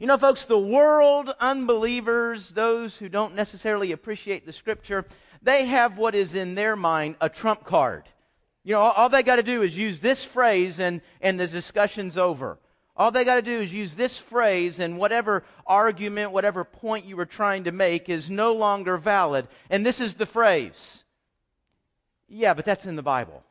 You know, folks, the world, unbelievers, those who don't necessarily appreciate the scripture, they have what is in their mind a trump card. You know, all, they got to do is use this phrase and, and the discussion's over. All they got to do is use this phrase, and whatever argument, whatever point you were trying to make is no longer valid. And this is the phrase. Yeah, but that's in the Bible.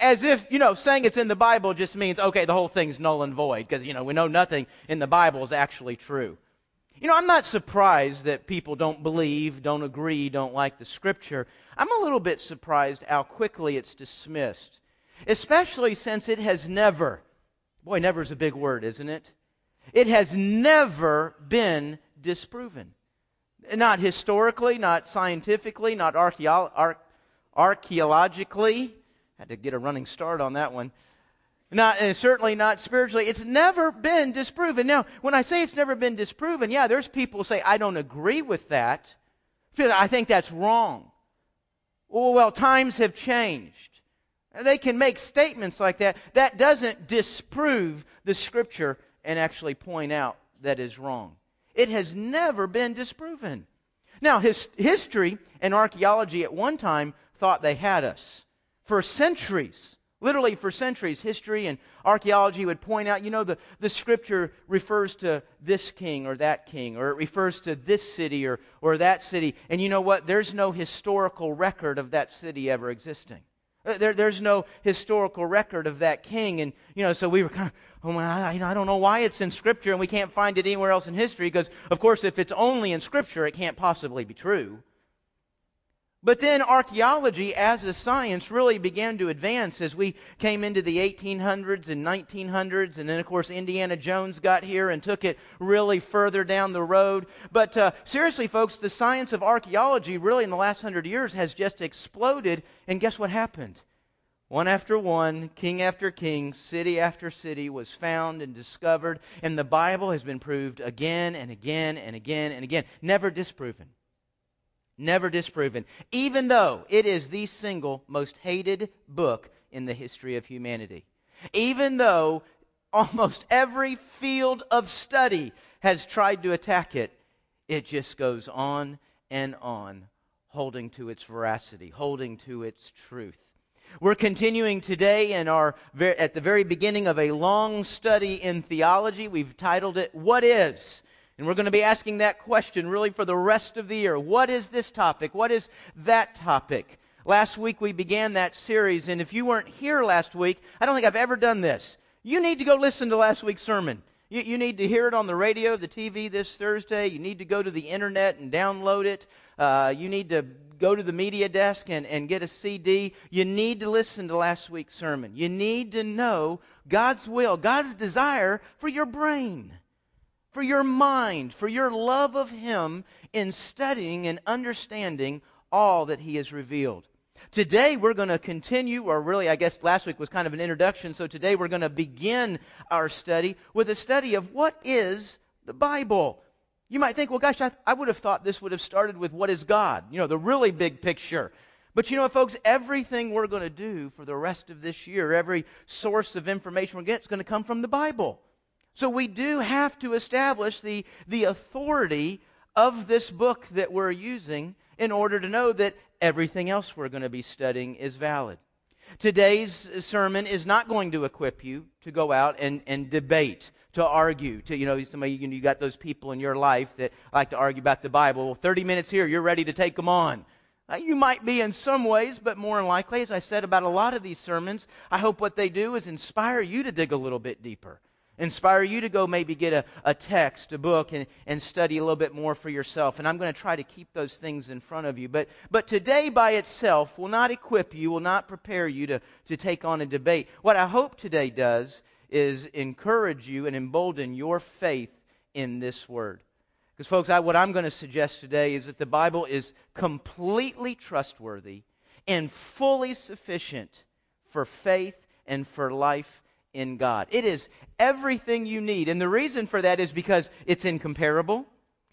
As if, you know, saying it's in the Bible just means, okay, the whole thing's null and void, because, you know, we know nothing in the Bible is actually true. You know, I'm not surprised that people don't believe, don't agree, don't like the Scripture. I'm a little bit surprised how quickly it's dismissed, especially since it has never, boy, never is a big word, isn't it? It has never been disproven. Not historically, not scientifically, not archeolo- archaeologically. Had to get a running start on that one. Not, certainly not spiritually. It's never been disproven. Now, when I say it's never been disproven, yeah, there's people say, I don't agree with that. I think that's wrong. Oh, well, times have changed. They can make statements like that. That doesn't disprove the scripture and actually point out that is wrong. It has never been disproven. Now, his, history and archaeology at one time thought they had us. For centuries, literally for centuries, history and archaeology would point out, you know, the, the scripture refers to this king or that king, or it refers to this city or, or that city. And you know what? There's no historical record of that city ever existing. Uh, there, there's no historical record of that king. And, you know, so we were kind of, oh, man, I, I don't know why it's in Scripture and we can't find it anywhere else in history because, of course, if it's only in Scripture, it can't possibly be true. But then archaeology as a science really began to advance as we came into the 1800s and 1900s. And then, of course, Indiana Jones got here and took it really further down the road. But uh, seriously, folks, the science of archaeology really in the last hundred years has just exploded. And guess what happened? One after one, king after king, city after city was found and discovered. And the Bible has been proved again and again and again and again, never disproven. Never disproven. Even though it is the single most hated book in the history of humanity. Even though almost every field of study has tried to attack it, it just goes on and on, holding to its veracity, holding to its truth. We're continuing today in our at the very beginning of a long study in theology. We've titled it What is? And we're going to be asking that question really for the rest of the year. What is this topic? What is that topic? Last week we began that series, and if you weren't here last week, I don't think I've ever done this. You need to go listen to last week's sermon. You, you need to hear it on the radio, the TV this Thursday. You need to go to the internet and download it. Uh, you need to go to the media desk and, and get a CD. You need to listen to last week's sermon. You need to know God's will, God's desire for your brain for your mind, for your love of Him in studying and understanding all that He has revealed. Today we're going to continue, or really, I guess last week was kind of an introduction, so today we're going to begin our study with a study of what is the Bible. You might think, well, gosh, I, I would have thought this would have started with what is God, you know, the really big picture. But you know what, folks? Everything we're going to do for the rest of this year, every source of information we get, is going to come from the Bible. So we do have to establish the, the authority of this book that we're using in order to know that everything else we're going to be studying is valid. Today's sermon is not going to equip you to go out and, and debate, to argue. To, you know, somebody, you, you got those people in your life that like to argue about the Bible. Well, 30 minutes here, you're ready to take them on. Uh, you might be in some ways, but more than likely, as I said about a lot of these sermons, I hope what they do is inspire you to dig a little bit deeper inspire you to go maybe get a, a text, a book, and, and study a little bit more for yourself. And I'm going to try to keep those things in front of you. But, but today by itself will not equip you, will not prepare you to, to take on a debate. What I hope today does is encourage you and embolden your faith in this word. Because, folks, I, what I'm going to suggest today is that the Bible is completely trustworthy and fully sufficient for faith and for life in God. It is everything you need. And the reason for that is because it's incomparable,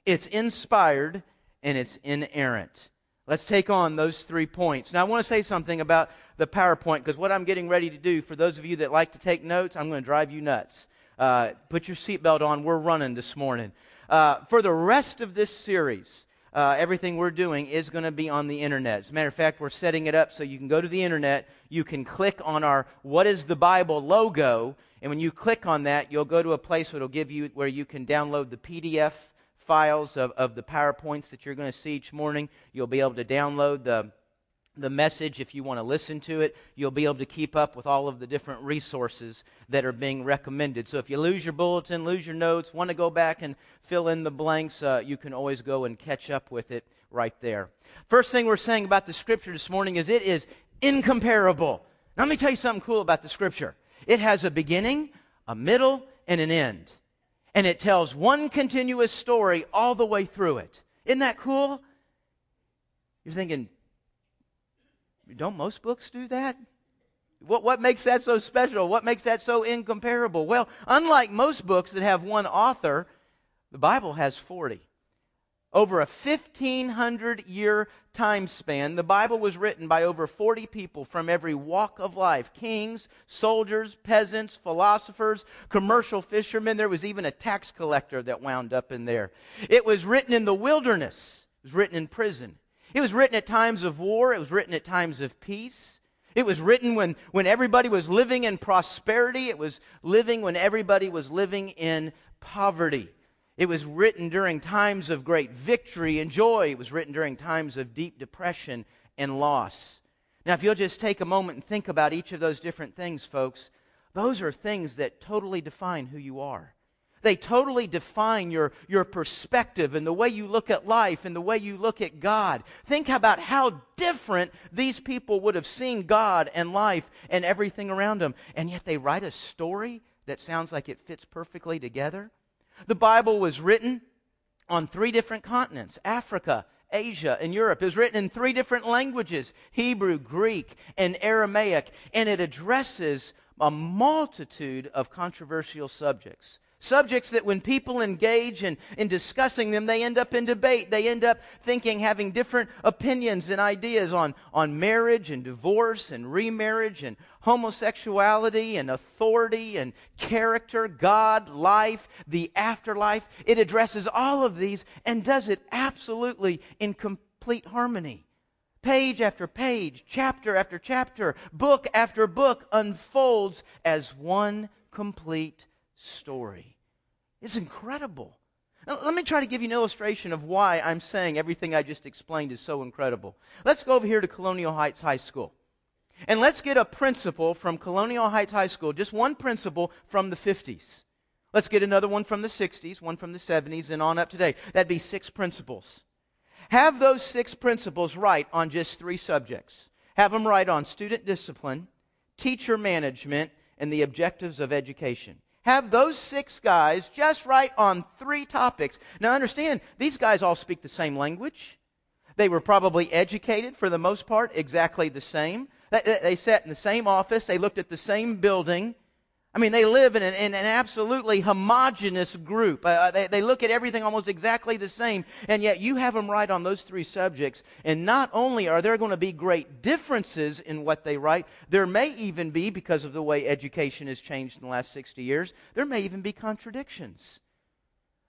it's inspired, and it's inerrant. Let's take on those three points. Now, I want to say something about the PowerPoint because what I'm getting ready to do, for those of you that like to take notes, I'm going to drive you nuts. Uh, put your seatbelt on. We're running this morning. Uh, for the rest of this series, uh, everything we're doing is going to be on the internet. As a matter of fact, we're setting it up so you can go to the internet, you can click on our What is the Bible logo, and when you click on that, you'll go to a place where give you where you can download the PDF files of, of the PowerPoints that you're going to see each morning. You'll be able to download the the message if you want to listen to it. You'll be able to keep up with all of the different resources that are being recommended. So if you lose your bulletin, lose your notes, want to go back and fill in the blanks, uh, you can always go and catch up with it right there. First thing we're saying about the scripture this morning is it is incomparable. Now, let me tell you something cool about the scripture. It has a beginning, a middle, and an end. And it tells one continuous story all the way through it. Isn't that cool? You're thinking, don't most books do that? What, what makes that so special? What makes that so incomparable? Well, unlike most books that have one author, the Bible has 40. Over a 1500 year time span, the Bible was written by over 40 people from every walk of life kings, soldiers, peasants, philosophers, commercial fishermen. There was even a tax collector that wound up in there. It was written in the wilderness, it was written in prison, it was written at times of war, it was written at times of peace. It was written when, when everybody was living in prosperity. It was living when everybody was living in poverty. It was written during times of great victory and joy. It was written during times of deep depression and loss. Now, if you'll just take a moment and think about each of those different things, folks, those are things that totally define who you are. They totally define your, your perspective and the way you look at life and the way you look at God. Think about how different these people would have seen God and life and everything around them. And yet they write a story that sounds like it fits perfectly together. The Bible was written on three different continents Africa, Asia, and Europe. Was written in three different languages Hebrew, Greek, and Aramaic. And it addresses a multitude of controversial subjects. Subjects that when people engage in, in discussing them, they end up in debate. They end up thinking, having different opinions and ideas on, on marriage and divorce and remarriage and homosexuality and authority and character, God, life, the afterlife. It addresses all of these and does it absolutely in complete harmony. Page after page, chapter after chapter, book after book unfolds as one complete story. It's incredible. Now, let me try to give you an illustration of why I'm saying everything I just explained is so incredible. Let's go over here to Colonial Heights High School. And let's get a principal from Colonial Heights High School, just one principal from the 50s. Let's get another one from the 60s, one from the 70s, and on up today. That'd be six principals. Have those six principals write on just three subjects. Have them write on student discipline, teacher management, and the objectives of education have those six guys just write on three topics. Now, understand, these guys all speak the same language. They were probably educated for the most part exactly the same. They, they sat in the same office, they looked at the same building, I mean, they live in an, in an absolutely homogenous group. Uh, uh, they, they look at everything almost exactly the same, and yet you have them write on those three subjects. And not only are there going to be great differences in what they write, there may even be, because of the way education has changed in the last 60 years, there may even be contradictions.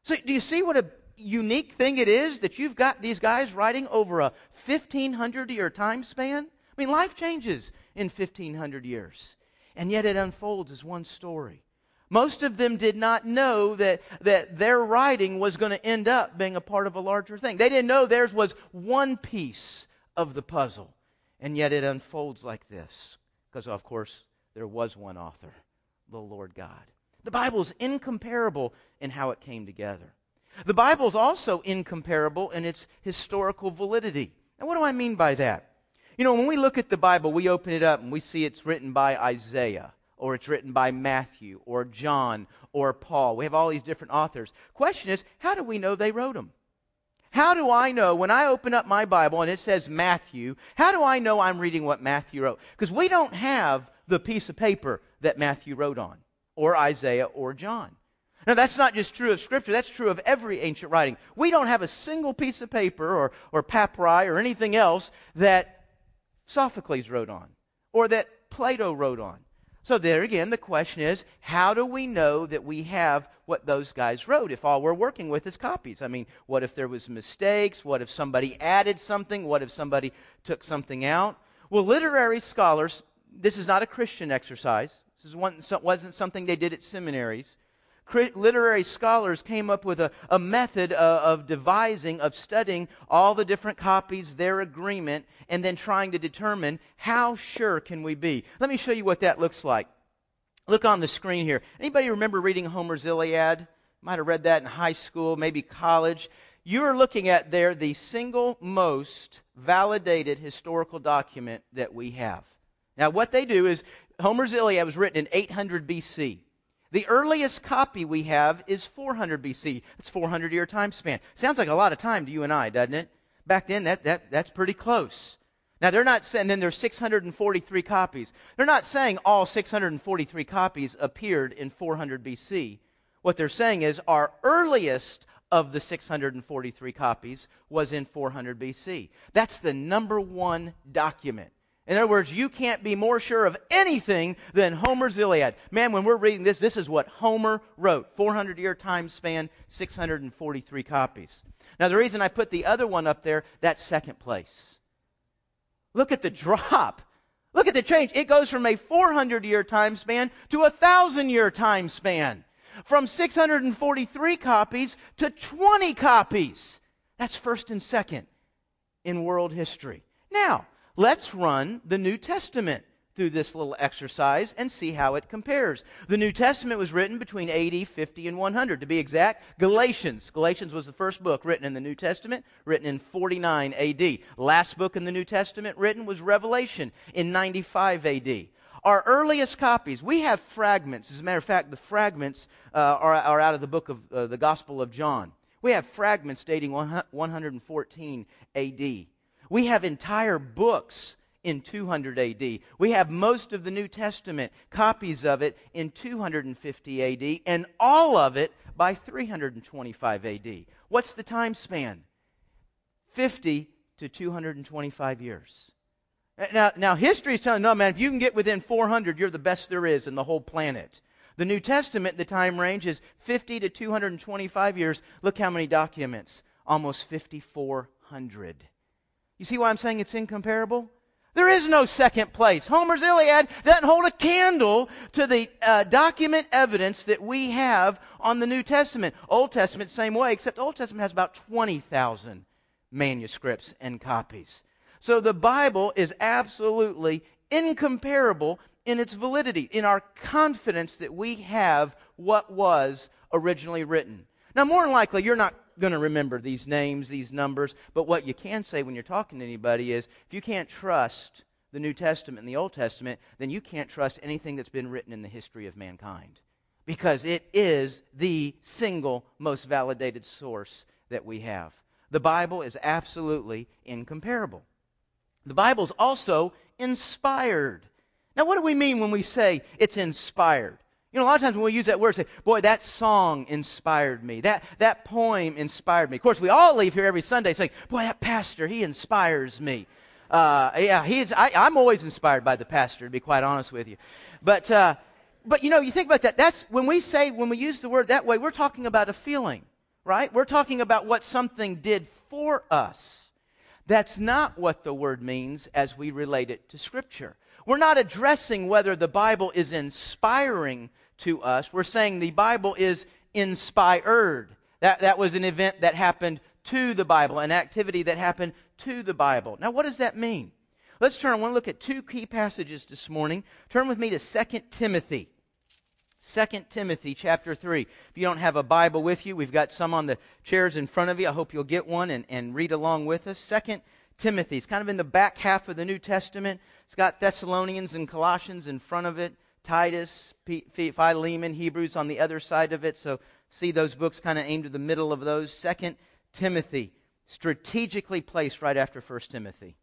So, do you see what a unique thing it is that you've got these guys writing over a 1,500 year time span? I mean, life changes in 1,500 years and yet it unfolds as one story. Most of them did not know that, that their writing was going to end up being a part of a larger thing. They didn't know theirs was one piece of the puzzle. And yet it unfolds like this. Because, of course, there was one author, the Lord God. The Bible is incomparable in how it came together. The Bible is also incomparable in its historical validity. And what do I mean by that? You know, when we look at the Bible, we open it up and we see it's written by Isaiah, or it's written by Matthew, or John, or Paul. We have all these different authors. Question is, how do we know they wrote them? How do I know when I open up my Bible and it says Matthew, how do I know I'm reading what Matthew wrote? Because we don't have the piece of paper that Matthew wrote on, or Isaiah, or John. Now, that's not just true of Scripture, that's true of every ancient writing. We don't have a single piece of paper or, or papyri or anything else that Sophocles wrote on, or that Plato wrote on. So, there again, the question is how do we know that we have what those guys wrote if all we're working with is copies? I mean, what if there was mistakes? What if somebody added something? What if somebody took something out? Well, literary scholars, this is not a Christian exercise. This wasn't something they did at seminaries literary scholars came up with a, a method of, of devising, of studying all the different copies, their agreement, and then trying to determine how sure can we be. Let me show you what that looks like. Look on the screen here. Anybody remember reading Homer's Iliad? Might have read that in high school, maybe college. You're looking at there the single most validated historical document that we have. Now, what they do is Homer's Iliad was written in 800 BC. The earliest copy we have is 400 BC. It's 400 year time span. Sounds like a lot of time to you and I, doesn't it? Back then, that, that, that's pretty close. Now, they're not saying, then there's 643 copies. They're not saying all 643 copies appeared in 400 BC. What they're saying is our earliest of the 643 copies was in 400 BC. That's the number one document in other words, you can't be more sure of anything than Homer's Iliad. Man, when we're reading this, this is what Homer wrote 400 year time span, 643 copies. Now, the reason I put the other one up there, that's second place. Look at the drop. Look at the change. It goes from a 400 year time span to a 1,000 year time span. From 643 copies to 20 copies. That's first and second in world history. Now, let's run the New Testament through this little exercise and see how it compares. The New Testament was written between AD 50 and 100. To be exact, Galatians. Galatians was the first book written in the New Testament, written in 49 AD. Last book in the New Testament written was Revelation in 95 AD. Our earliest copies, we have fragments. As a matter of fact, the fragments uh, are, are, out of the book of uh, the Gospel of John. We have fragments dating 114 AD. We have entire books in 200 AD. We have most of the New Testament, copies of it in 250 AD, and all of it by 325 AD. What's the time span? 50 to 225 years. Now, now history is telling, no, man, if you can get within 400, you're the best there is in the whole planet. The New Testament, the time range is 50 to 225 years. Look how many documents. Almost 5,400. You see why I'm saying it's incomparable? There is no second place. Homer's Iliad doesn't hold a candle to the uh, document evidence that we have on the New Testament. Old Testament, same way, except Old Testament has about 20,000 manuscripts and copies. So the Bible is absolutely incomparable in its validity, in our confidence that we have what was originally written. Now, more than likely, you're not going to remember these names, these numbers, but what you can say when you're talking to anybody is if you can't trust the New Testament and the Old Testament, then you can't trust anything that's been written in the history of mankind because it is the single most validated source that we have. The Bible is absolutely incomparable. The Bible's also inspired. Now, what do we mean when we say it's inspired? You know, a lot of times when we use that word, say, boy, that song inspired me. That, that poem inspired me. Of course, we all leave here every Sunday saying, boy, that pastor, he inspires me. Uh, yeah, he's, I, am always inspired by the pastor, to be quite honest with you. But, uh, but, you know, you think about that. That's when we say, when we use the word that way, we're talking about a feeling, right? We're talking about what something did for us. That's not what the word means as we relate it to Scripture. We're not addressing whether the Bible is inspiring to us. We're saying the Bible is inspired. That, that was an event that happened to the Bible, an activity that happened to the Bible. Now, what does that mean? Let's turn. I want to look at two key passages this morning. Turn with me to 2 Timothy. 2 Timothy chapter 3. If you don't have a Bible with you, we've got some on the chairs in front of you. I hope you'll get one and, and read along with us. 2 Timothy. It's kind of in the back half of the New Testament. It's got Thessalonians and Colossians in front of it. Titus, Philemon, Hebrews on the other side of it. So see those books kind of aimed at the middle of those. Second Timothy, strategically placed right after First Timothy.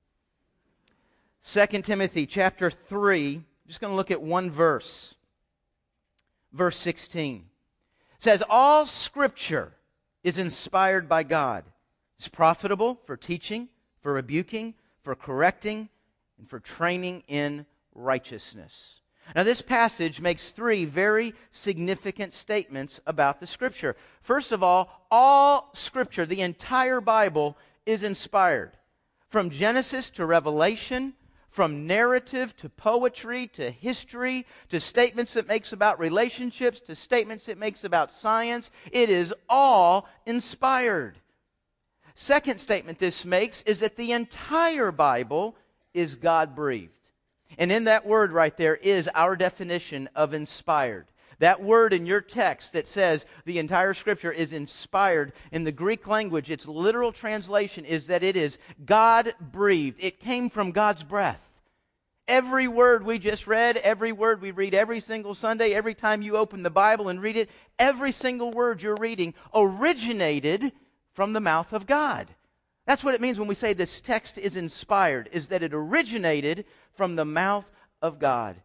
Second Timothy chapter 3, just going to look at one verse. Verse 16. It says, All scripture is inspired by God. It's profitable for teaching, for rebuking, for correcting, and for training in righteousness Now, this passage makes three very significant statements about the Scripture. First of all, all Scripture, the entire Bible, is inspired. From Genesis to Revelation, from narrative to poetry to history to statements it makes about relationships to statements it makes about science, it is all inspired. Second statement this makes is that the entire Bible is God breathed. And in that word right there is our definition of inspired. That word in your text that says the entire scripture is inspired in the Greek language, its literal translation is that it is God breathed. It came from God's breath. Every word we just read, every word we read every single Sunday, every time you open the Bible and read it, every single word you're reading originated from the mouth of God. That's what it means when we say this text is inspired, is that it originated from the mouth of God.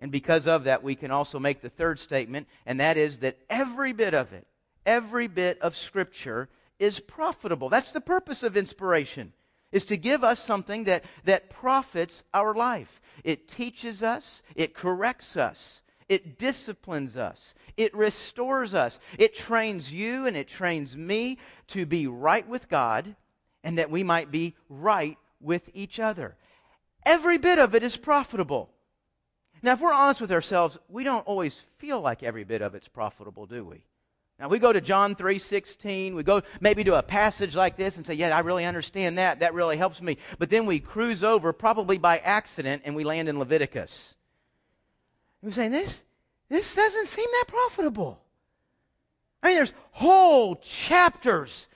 And because of that, we can also make the third statement, and that is that every bit of it, every bit of Scripture is profitable. That's the purpose of inspiration, is to give us something that, that profits our life. It teaches us, it corrects us, it disciplines us, it restores us, it trains you and it trains me to be right with God, and that we might be right with each other. Every bit of it is profitable. Now, if we're honest with ourselves, we don't always feel like every bit of it's profitable, do we? Now we go to John 3:16, we go maybe to a passage like this and say, "Yeah, I really understand that. That really helps me." But then we cruise over probably by accident and we land in Leviticus. We're saying this this doesn't seem that profitable. I mean, there's whole chapters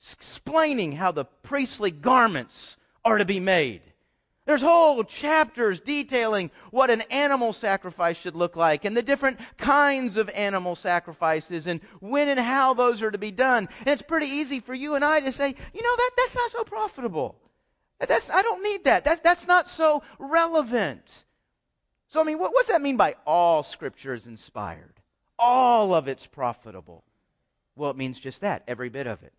explaining how the priestly garments are to be made. There's whole chapters detailing what an animal sacrifice should look like and the different kinds of animal sacrifices and when and how those are to be done. And it's pretty easy for you and I to say, you know, that, that's not so profitable. That's, I don't need that. That's, that's not so relevant. So, I mean, what, what's that mean by all scripture is inspired? All of it's profitable. Well, it means just that, every bit of it.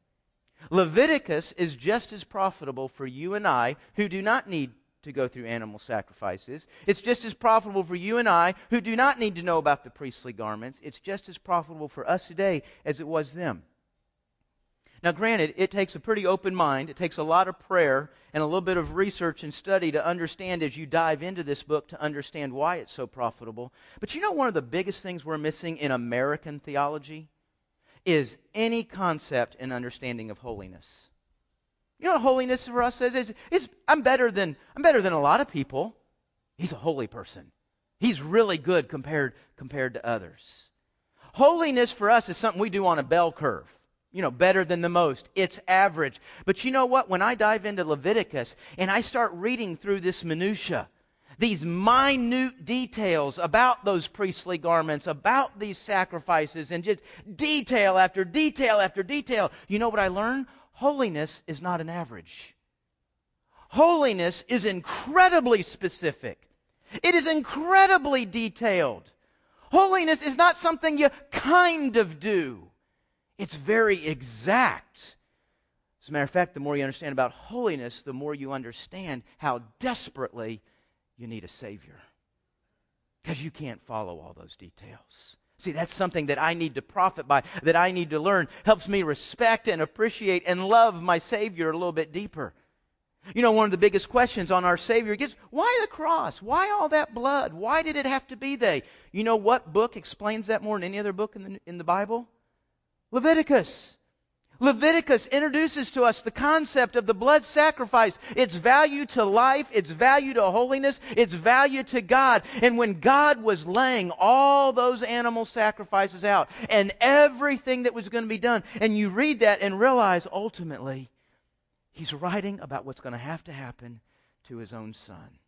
Leviticus is just as profitable for you and I who do not need to go through animal sacrifices. It's just as profitable for you and I who do not need to know about the priestly garments. It's just as profitable for us today as it was them. Now, granted, it takes a pretty open mind. It takes a lot of prayer and a little bit of research and study to understand as you dive into this book to understand why it's so profitable. But you know, one of the biggest things we're missing in American theology is any concept and understanding of holiness. You know what holiness for us is? is, is I'm better than I'm better than a lot of people. He's a holy person. He's really good compared compared to others. Holiness for us is something we do on a bell curve. You know, better than the most. It's average. But you know what? When I dive into Leviticus and I start reading through this minutia, these minute details about those priestly garments, about these sacrifices, and just detail after detail after detail. You know what I learn? Holiness is not an average. Holiness is incredibly specific. It is incredibly detailed. Holiness is not something you kind of do. It's very exact. As a matter of fact, the more you understand about holiness, the more you understand how desperately you need a Savior. Because you can't follow all those details. See, that's something that I need to profit by, that I need to learn. Helps me respect and appreciate and love my Savior a little bit deeper. You know, one of the biggest questions on our Savior gets why the cross? Why all that blood? Why did it have to be there? You know what book explains that more than any other book in the, in the Bible? Leviticus. Leviticus introduces to us the concept of the blood sacrifice, its value to life, its value to holiness, its value to God. And when God was laying all those animal sacrifices out and everything that was going to be done, and you read that and realize ultimately, he's writing about what's going to have to happen to his own son.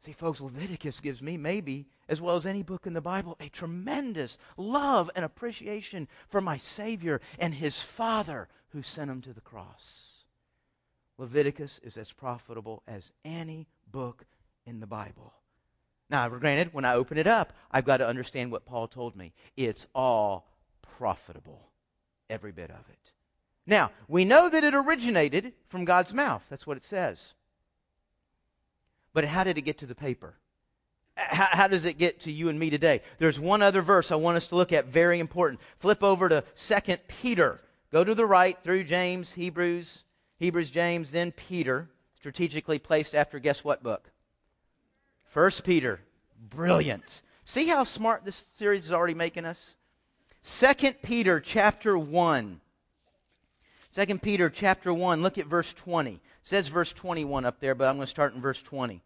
See, folks, Leviticus gives me maybe, as well as any book in the Bible, a tremendous love and appreciation for my Savior and his Father who sent him to the cross. Leviticus is as profitable as any book in the Bible. Now, granted, when I open it up, I've got to understand what Paul told me. It's all profitable, every bit of it. Now, we know that it originated from God's mouth. That's what it says. But how did it get to the paper? how, how, does it get to you and me today? There's one other verse I want us to look at, very important. Flip over to 2 Peter. Go to the right through James, Hebrews, Hebrews, James, then Peter, strategically placed after guess what book? First Peter. Brilliant. See how smart this series is already making us? 2 Peter chapter 1. 2 Peter chapter 1, look at verse 20. It says verse 21 up there, but I'm going to start in verse 20.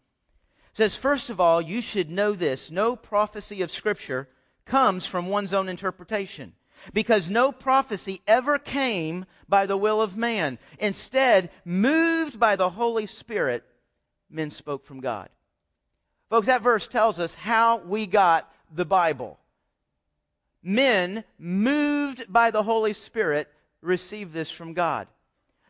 Says, First of all, you should know this no prophecy of Scripture comes from one's own interpretation, because no prophecy ever came by the will of man. Instead, moved by the Holy Spirit, men spoke from God. Folks, that verse tells us how we got the Bible. Men, moved by the Holy Spirit, received this from God.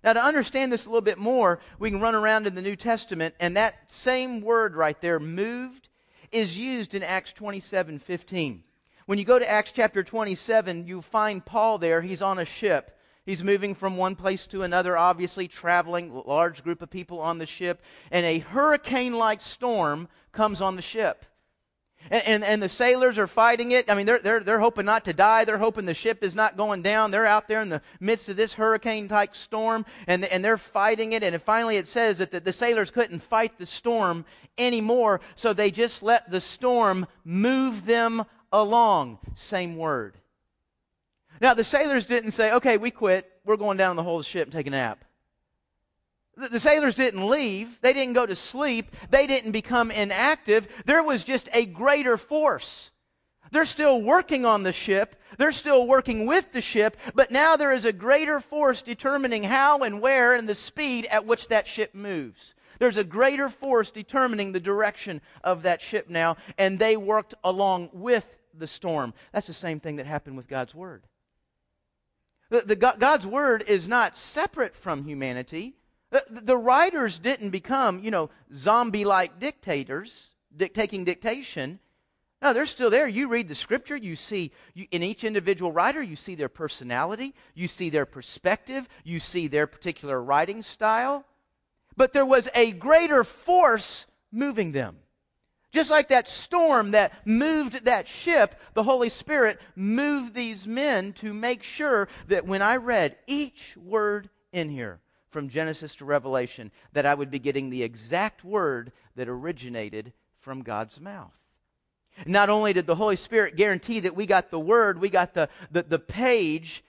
Now, to understand this a little bit more, we can run around in the New Testament, and that same word right there, moved, is used in Acts 27 15. When you go to Acts chapter 27, you find Paul there. He's on a ship. He's moving from one place to another, obviously traveling, large group of people on the ship, and a hurricane like storm comes on the ship. And, and, and, the sailors are fighting it. I mean, they're, they're, they're hoping not to die. They're hoping the ship is not going down. They're out there in the midst of this hurricane type storm and, and they're fighting it. And finally it says that the, the sailors couldn't fight the storm anymore, so they just let the storm move them along. Same word. Now, the sailors didn't say, okay, we quit. We're going down the whole ship and take a nap. The sailors didn't leave. They didn't go to sleep. They didn't become inactive. There was just a greater force. They're still working on the ship. They're still working with the ship, but now there is a greater force determining how and where and the speed at which that ship moves. There's a greater force determining the direction of that ship now, and they worked along with the storm. That's the same thing that happened with God's Word. The, the, God's Word is not separate from humanity. The, the writers didn't become, you know, zombie like dictators, taking dictation. No, they're still there. You read the scripture, you see, you, in each individual writer, you see their personality, you see their perspective, you see their particular writing style. But there was a greater force moving them. Just like that storm that moved that ship, the Holy Spirit moved these men to make sure that when I read each word in here, from Genesis to Revelation, that I would be getting the exact word that originated from God's mouth. Not only did the Holy Spirit guarantee that we got the word, we got the, the, the page,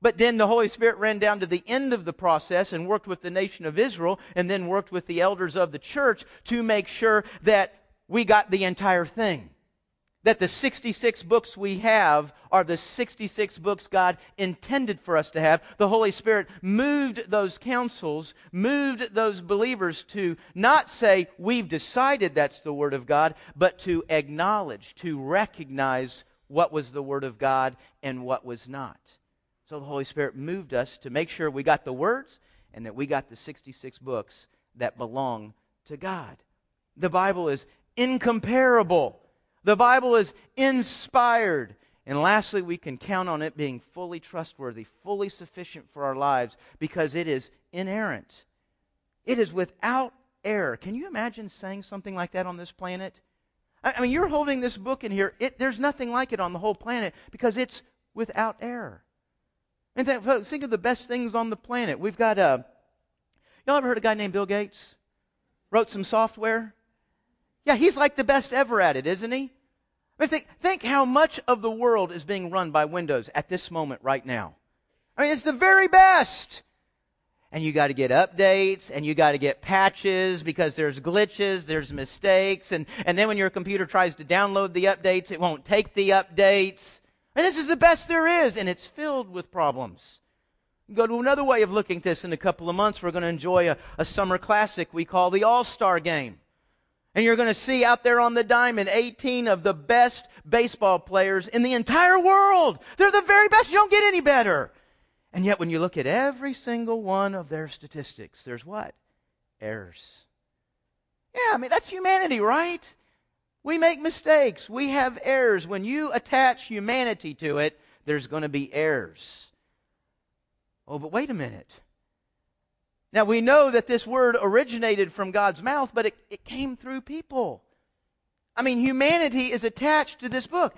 but then the Holy Spirit ran down to the end of the process and worked with the nation of Israel and then worked with the elders of the church to make sure that we got the entire thing that the 66 books we have are the 66 books God intended for us to have. The Holy Spirit moved those councils, moved those believers to not say, we've decided that's the Word of God, but to acknowledge, to recognize what was the Word of God and what was not. So the Holy Spirit moved us to make sure we got the words and that we got the 66 books that belong to God. The Bible is incomparable the Bible is inspired. And lastly, we can count on it being fully trustworthy, fully sufficient for our lives because it is inerrant. It is without error. Can you imagine saying something like that on this planet? I mean, you're holding this book in here. It, there's nothing like it on the whole planet because it's without error. And th- think of the best things on the planet. We've got a. Uh, y'all ever heard a guy named Bill Gates? Wrote some software. Yeah, he's like the best ever at it, isn't he? I mean, think, think how much of the world is being run by Windows at this moment right now. I mean, it's the very best. And you got to get updates and you got to get patches because there's glitches, there's mistakes. And, and then when your computer tries to download the updates, it won't take the updates. And this is the best there is, and it's filled with problems. Go to another way of looking at this in a couple of months. We're going to enjoy a, a summer classic we call the All Star Game. And you're going to see out there on the diamond 18 of the best baseball players in the entire world. They're the very best. You don't get any better. And yet, when you look at every single one of their statistics, there's what? Errors. Yeah, I mean, that's humanity, right? We make mistakes. We have errors. When you attach humanity to it, there's going to be errors. Oh, but wait a minute. Now, we know that this word originated from God's mouth, but it, it came through people. I mean, humanity is attached to this book.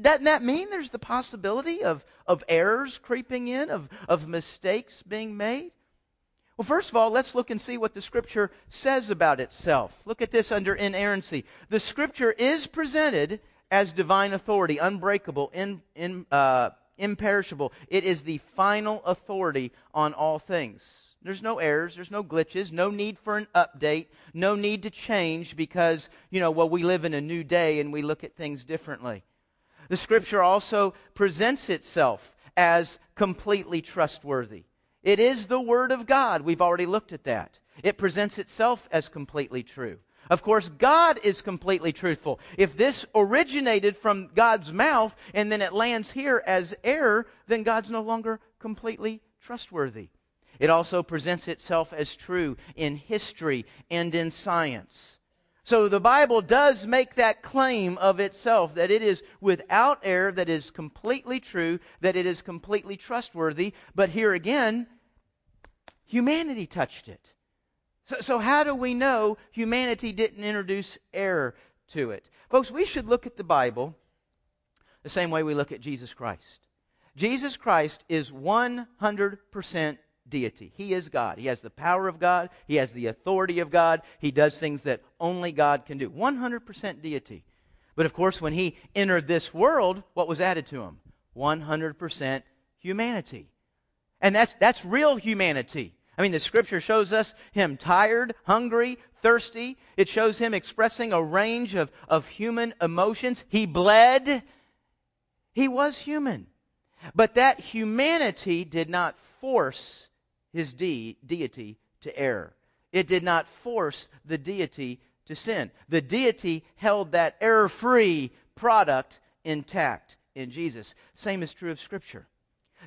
Doesn't that mean there's the possibility of, of errors creeping in, of, of mistakes being made? Well, first of all, let's look and see what the Scripture says about itself. Look at this under inerrancy. The Scripture is presented as divine authority, unbreakable, in, in, uh, imperishable. It is the final authority on all things. There's no errors, there's no glitches, no need for an update, no need to change because, you know, well, we live in a new day and we look at things differently. The scripture also presents itself as completely trustworthy. It is the Word of God. We've already looked at that. It presents itself as completely true. Of course, God is completely truthful. If this originated from God's mouth and then it lands here as error, then God's no longer completely trustworthy. It also presents itself as true in history and in science. So the Bible does make that claim of itself that it is without error, that is completely true, that it is completely trustworthy. But here again, humanity touched it. So, so how do we know humanity didn't introduce error to it? Folks, we should look at the Bible the same way we look at Jesus Christ. Jesus Christ is 100% deity. He is God. He has the power of God. He has the authority of God. He does things that only God can do. 100% deity. But of course, when he entered this world, what was added to him? 100% humanity. And that's, that's real humanity. I mean, the scripture shows us him tired, hungry, thirsty. It shows him expressing a range of, of human emotions. He bled. He was human. But that humanity did not force his de- deity to error. It did not force the deity to sin. The deity held that error free product intact in Jesus. Same is true of Scripture.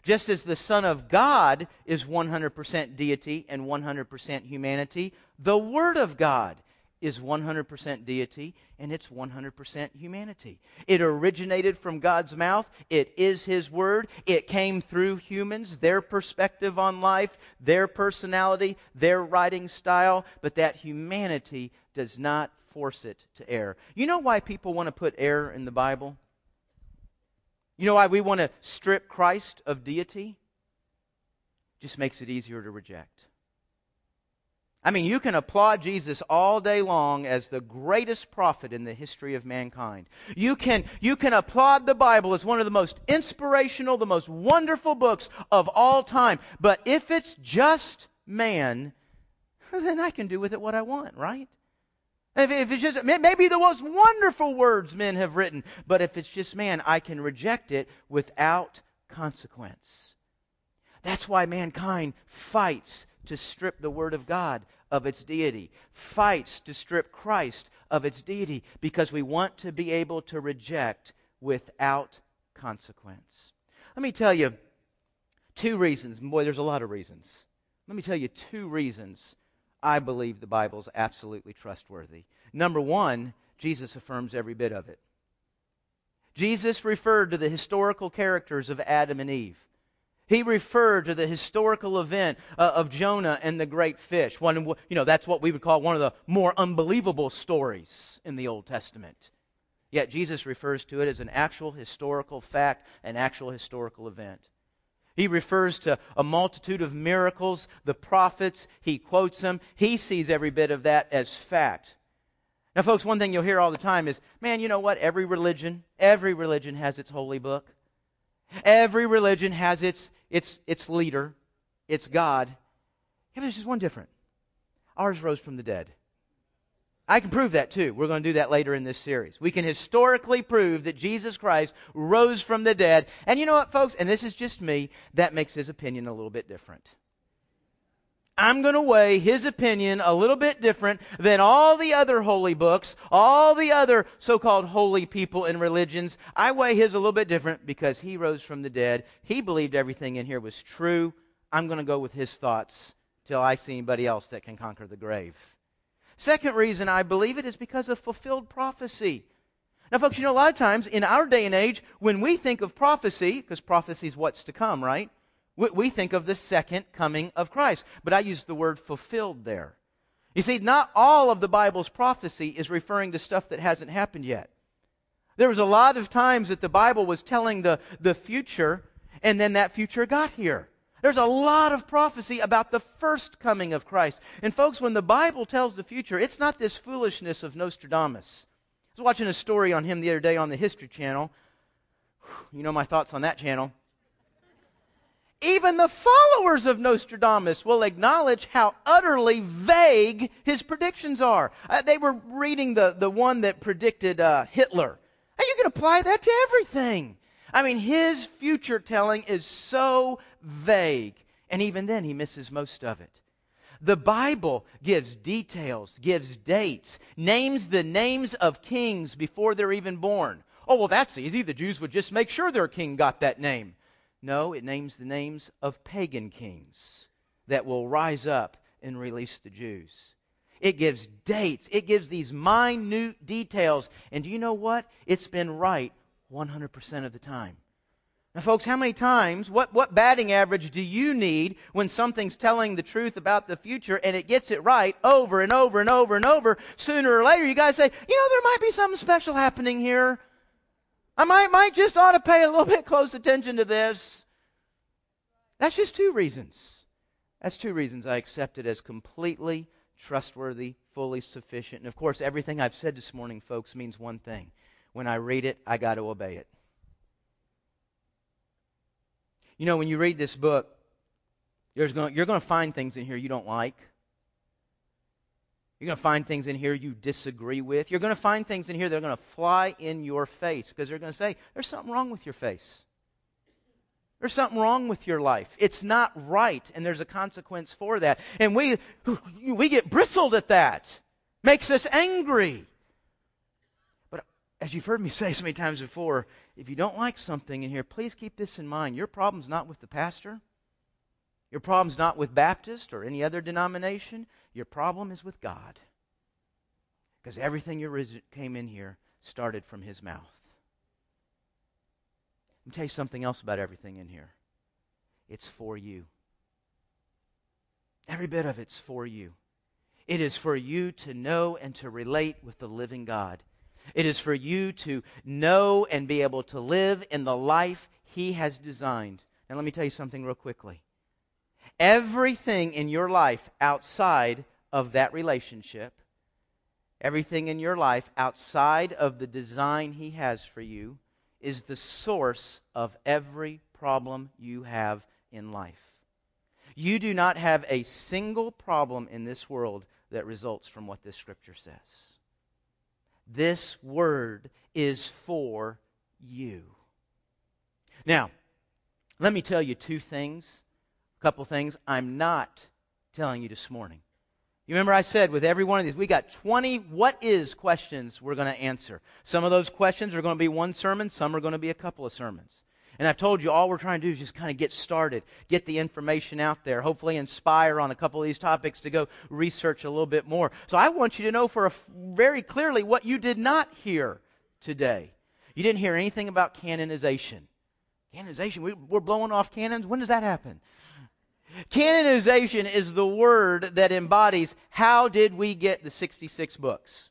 Just as the Son of God is 100% deity and 100% humanity, the Word of God is 100% deity and it's 100% humanity. It originated from God's mouth. It is His Word. It came through humans, their perspective on life, their personality, their writing style, but that humanity does not force it to err. You know why people want to put error in the Bible? You know why we want to strip Christ of deity? Just makes it easier to reject. I mean, you can applaud Jesus all day long as the greatest prophet in the history of mankind. You can, you can applaud the Bible as one of the most inspirational, the most wonderful books of all time. But if it's just man, then I can do with it what I want, right? If, it's just, maybe the most wonderful words men have written, but if it's just man, I can reject it without consequence. That's why mankind fights to strip the Word of God of its deity, fights to strip Christ of its deity, because we want to be able to reject without consequence. Let me tell you two reasons. Boy, there's a lot of reasons. Let me tell you two reasons I believe the Bible is absolutely trustworthy. Number one, Jesus affirms every bit of it. Jesus referred to the historical characters of Adam and Eve. He referred to the historical event uh, of Jonah and the great fish. One, you know, that's what we would call one of the more unbelievable stories in the Old Testament. Yet Jesus refers to it as an actual historical fact, an actual historical event. He refers to a multitude of miracles, the prophets, he quotes them. He sees every bit of that as fact. Now, folks, one thing you'll hear all the time is man, you know what? Every religion, every religion has its holy book. Every religion has its, its, its leader, its God. Yeah, there's just one different. Ours rose from the dead. I can prove that too. We're going to do that later in this series. We can historically prove that Jesus Christ rose from the dead. And you know what, folks? And this is just me. That makes his opinion a little bit different. I'm going to weigh his opinion a little bit different than all the other holy books, all the other so called holy people and religions. I weigh his a little bit different because he rose from the dead. He believed everything in here was true. I'm going to go with his thoughts till I see anybody else that can conquer the grave. Second reason I believe it is because of fulfilled prophecy. Now, folks, you know, a lot of times in our day and age, when we think of prophecy, because prophecy is what's to come, right? We think of the second coming of Christ. But I use the word fulfilled there. You see, not all of the Bible's prophecy is referring to stuff that hasn't happened yet. There was a lot of times that the Bible was telling the, the future, and then that future got here. There's a lot of prophecy about the first coming of Christ. And folks, when the Bible tells the future, it's not this foolishness of Nostradamus. I was watching a story on him the other day on the History Channel. You know my thoughts on that channel. Even the followers of Nostradamus will acknowledge how utterly vague his predictions are. Uh, they were reading the, the one that predicted uh, Hitler. And you can apply that to everything. I mean, his future telling is so vague. And even then, he misses most of it. The Bible gives details, gives dates, names the names of kings before they're even born. Oh, well, that's easy. The Jews would just make sure their king got that name. No, it names the names of pagan kings that will rise up and release the Jews. It gives dates. It gives these minute details. And do you know what? It's been right 100% of the time. Now, folks, how many times, what, what batting average do you need when something's telling the truth about the future and it gets it right over and over and over and over? Sooner or later, you guys say, you know, there might be something special happening here. I might, might just ought to pay a little bit close attention to this. That's just two reasons. That's two reasons I accept it as completely trustworthy, fully sufficient. And of course, everything I've said this morning, folks, means one thing. When I read it, I got to obey it. You know, when you read this book, you're going to find things in here you don't like. You're going to find things in here you disagree with. You're going to find things in here that are going to fly in your face because they're going to say, there's something wrong with your face. There's something wrong with your life. It's not right, and there's a consequence for that. And we, we get bristled at that. Makes us angry. But as you've heard me say so many times before, if you don't like something in here, please keep this in mind. Your problem's not with the pastor. Your problem's not with Baptist or any other denomination. Your problem is with God. Because everything you came in here started from his mouth. Let me tell you something else about everything in here. It's for you. Every bit of it's for you. It is for you to know and to relate with the living God. It is for you to know and be able to live in the life He has designed. Now, let me tell you something real quickly. Everything in your life outside of that relationship, everything in your life outside of the design He has for you, is the source of every problem you have in life. You do not have a single problem in this world that results from what this scripture says. This word is for you. Now, let me tell you two things, a couple things I'm not telling you this morning. You remember I said with every one of these, we got 20 what is questions we're going to answer. Some of those questions are going to be one sermon, some are going to be a couple of sermons. And I've told you all we're trying to do is just kind of get started, get the information out there, hopefully inspire on a couple of these topics to go research a little bit more. So I want you to know for a, very clearly what you did not hear today. You didn't hear anything about canonization. Canonization, we, we're blowing off cannons. When does that happen? Canonization is the word that embodies how did we get the 66 books?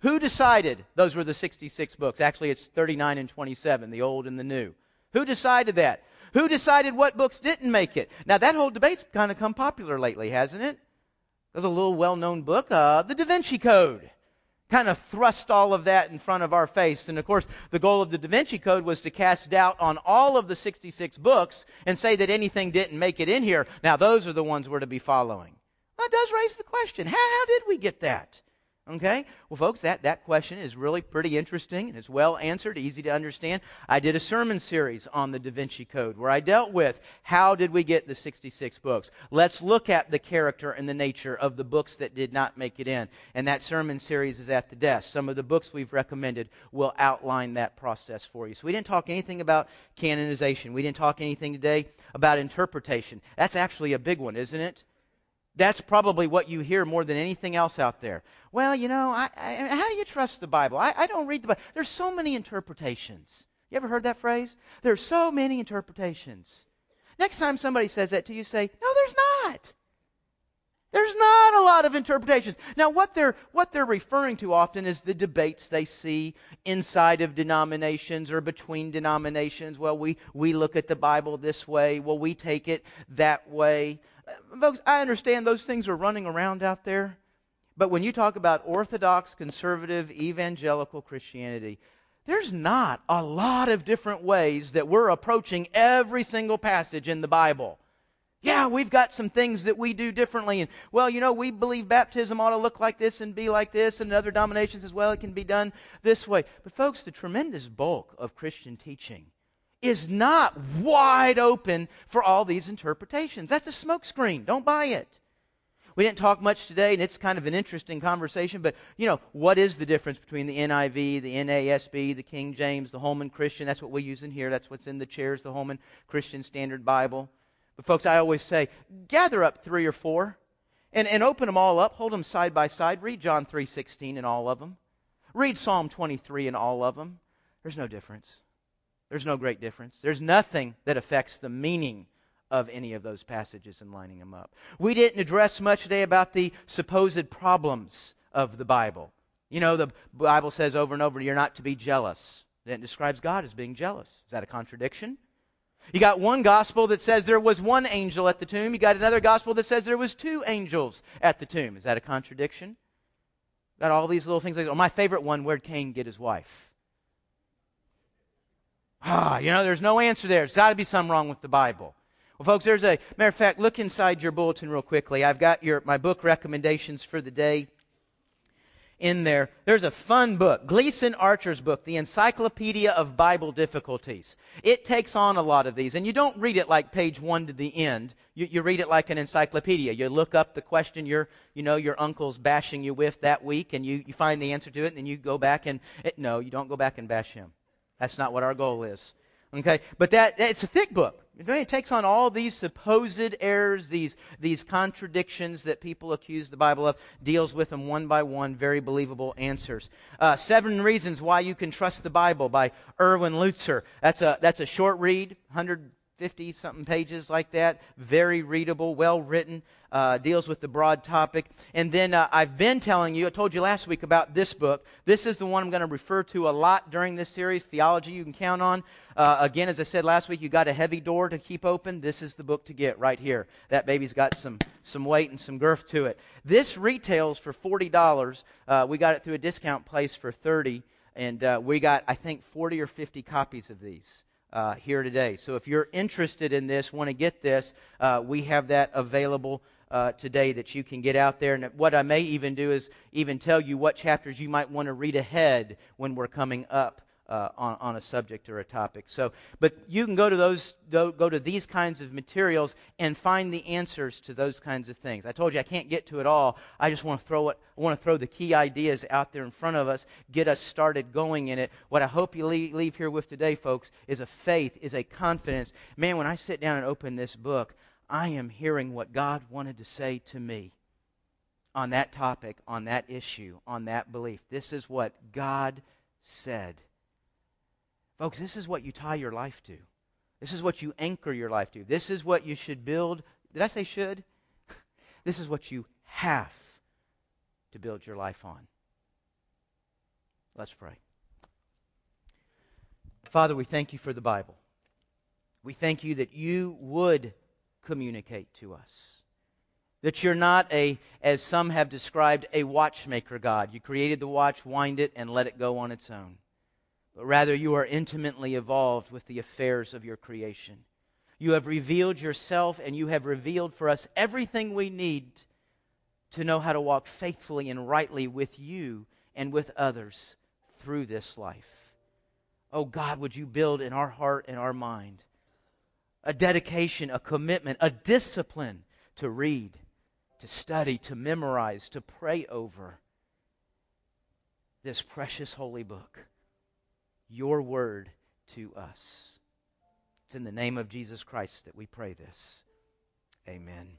Who decided those were the 66 books? Actually, it's 39 and 27, the old and the new. Who decided that? Who decided what books didn't make it? Now, that whole debate's kind of come popular lately, hasn't it? There's a little well known book, uh, The Da Vinci Code. Kind of thrust all of that in front of our face. And of course, the goal of the Da Vinci Code was to cast doubt on all of the 66 books and say that anything didn't make it in here. Now, those are the ones we're to be following. That does raise the question how, how did we get that? Okay? Well, folks, that, that question is really pretty interesting and it's well answered, easy to understand. I did a sermon series on the Da Vinci Code where I dealt with how did we get the 66 books. Let's look at the character and the nature of the books that did not make it in. And that sermon series is at the desk. Some of the books we've recommended will outline that process for you. So we didn't talk anything about canonization. We didn't talk anything today about interpretation. That's actually a big one, isn't it? That's probably what you hear more than anything else out there. Well, you know, I, I, how do you trust the Bible? I, I don't read the Bible. There's so many interpretations. You ever heard that phrase? There's so many interpretations. Next time somebody says that to you, say, No, there's not. There's not a lot of interpretations. Now, what they're, what they're referring to often is the debates they see inside of denominations or between denominations. Well, we, we look at the Bible this way. Well, we take it that way. Folks, I understand those things are running around out there. But when you talk about Orthodox, conservative, evangelical Christianity, there's not a lot of different ways that we're approaching every single passage in the Bible. Yeah, we've got some things that we do differently. And, well, you know, we believe baptism ought to look like this and be like this, and other denominations as well, it can be done this way. But, folks, the tremendous bulk of Christian teaching is not wide open for all these interpretations. That's a smokescreen. Don't buy it. We didn't talk much today, and it's kind of an interesting conversation, but, you know, what is the difference between the NIV, the NASB, the King James, the Holman Christian? That's what we use in here. That's what's in the chairs, the Holman Christian Standard Bible. But, folks, I always say gather up three or four and, and open them all up, hold them side by side. Read John 3.16 in all of them. Read Psalm 23 in all of them. There's no difference. There's no great difference. There's nothing that affects the meaning of any of those passages and lining them up. We didn't address much today about the supposed problems of the Bible. You know, the Bible says over and over, you're not to be jealous. Then it describes God as being jealous. Is that a contradiction? You got one gospel that says there was one angel at the tomb. You got another gospel that says there was two angels at the tomb. Is that a contradiction? Got all these little things. Like, oh, my favorite one, where'd Cain get his wife? Ah, you know, there's no answer there. There's got to be something wrong with the Bible. Well, folks, there's a matter of fact, look inside your bulletin real quickly. I've got your my book recommendations for the day in there. There's a fun book, Gleason Archer's book, The Encyclopedia of Bible Difficulties. It takes on a lot of these, and you don't read it like page one to the end. You, you read it like an encyclopedia. You look up the question your, you know, your uncle's bashing you with that week, and you, you find the answer to it, and then you go back and, it, no, you don't go back and bash him. That's not what our goal is. Okay? But that, it's a thick book. It takes on all these supposed errors, these, these contradictions that people accuse the Bible of, deals with them one by one, very believable answers. Uh, Seven Reasons Why You Can Trust the Bible by Erwin Lutzer. That's a, that's a short read, 100 50 something pages like that. Very readable, well written, uh, deals with the broad topic. And then uh, I've been telling you, I told you last week about this book. This is the one I'm going to refer to a lot during this series, Theology You Can Count On. Uh, again, as I said last week, you got a heavy door to keep open. This is the book to get right here. That baby's got some, some weight and some girth to it. This retails for $40. Uh, we got it through a discount place for 30 and uh, we got, I think, 40 or 50 copies of these uh, here today. So if you're interested in this, want to get this, uh, we have that available uh, today that you can get out there. And what I may even do is even tell you what chapters you might want to read ahead when we're coming up uh, on, on a subject or a topic. So, but you can go to those, go to these kinds of materials and find the answers to those kinds of things. I told you I can't get to it all. I just want to throw it. I want to throw the key ideas out there in front of us, get us started going in it. What I hope you leave, leave here with today, folks, is a faith, is a confidence. Man, when I sit down and open this book, I am hearing what God wanted to say to me on that topic, on that issue, on that belief. This is what God said. Folks, this is what you tie your life to. This is what you anchor your life to. This is what you should build. Did I say should? this is what you have to build your life on. Let's pray. Father, we thank you for the Bible. We thank you that you would communicate to us. That you're not a, as some have described, a watchmaker God. You created the watch, wind it, and let it go on its own but rather you are intimately involved with the affairs of your creation. You have revealed yourself and you have revealed for us everything we need to know how to walk faithfully and rightly with you and with others through this life. Oh God, would you build in our heart and our mind a dedication, a commitment, a discipline to read, to study, to memorize, to pray over this precious holy book your word to us. It's in the name of Jesus Christ that we pray this. Amen.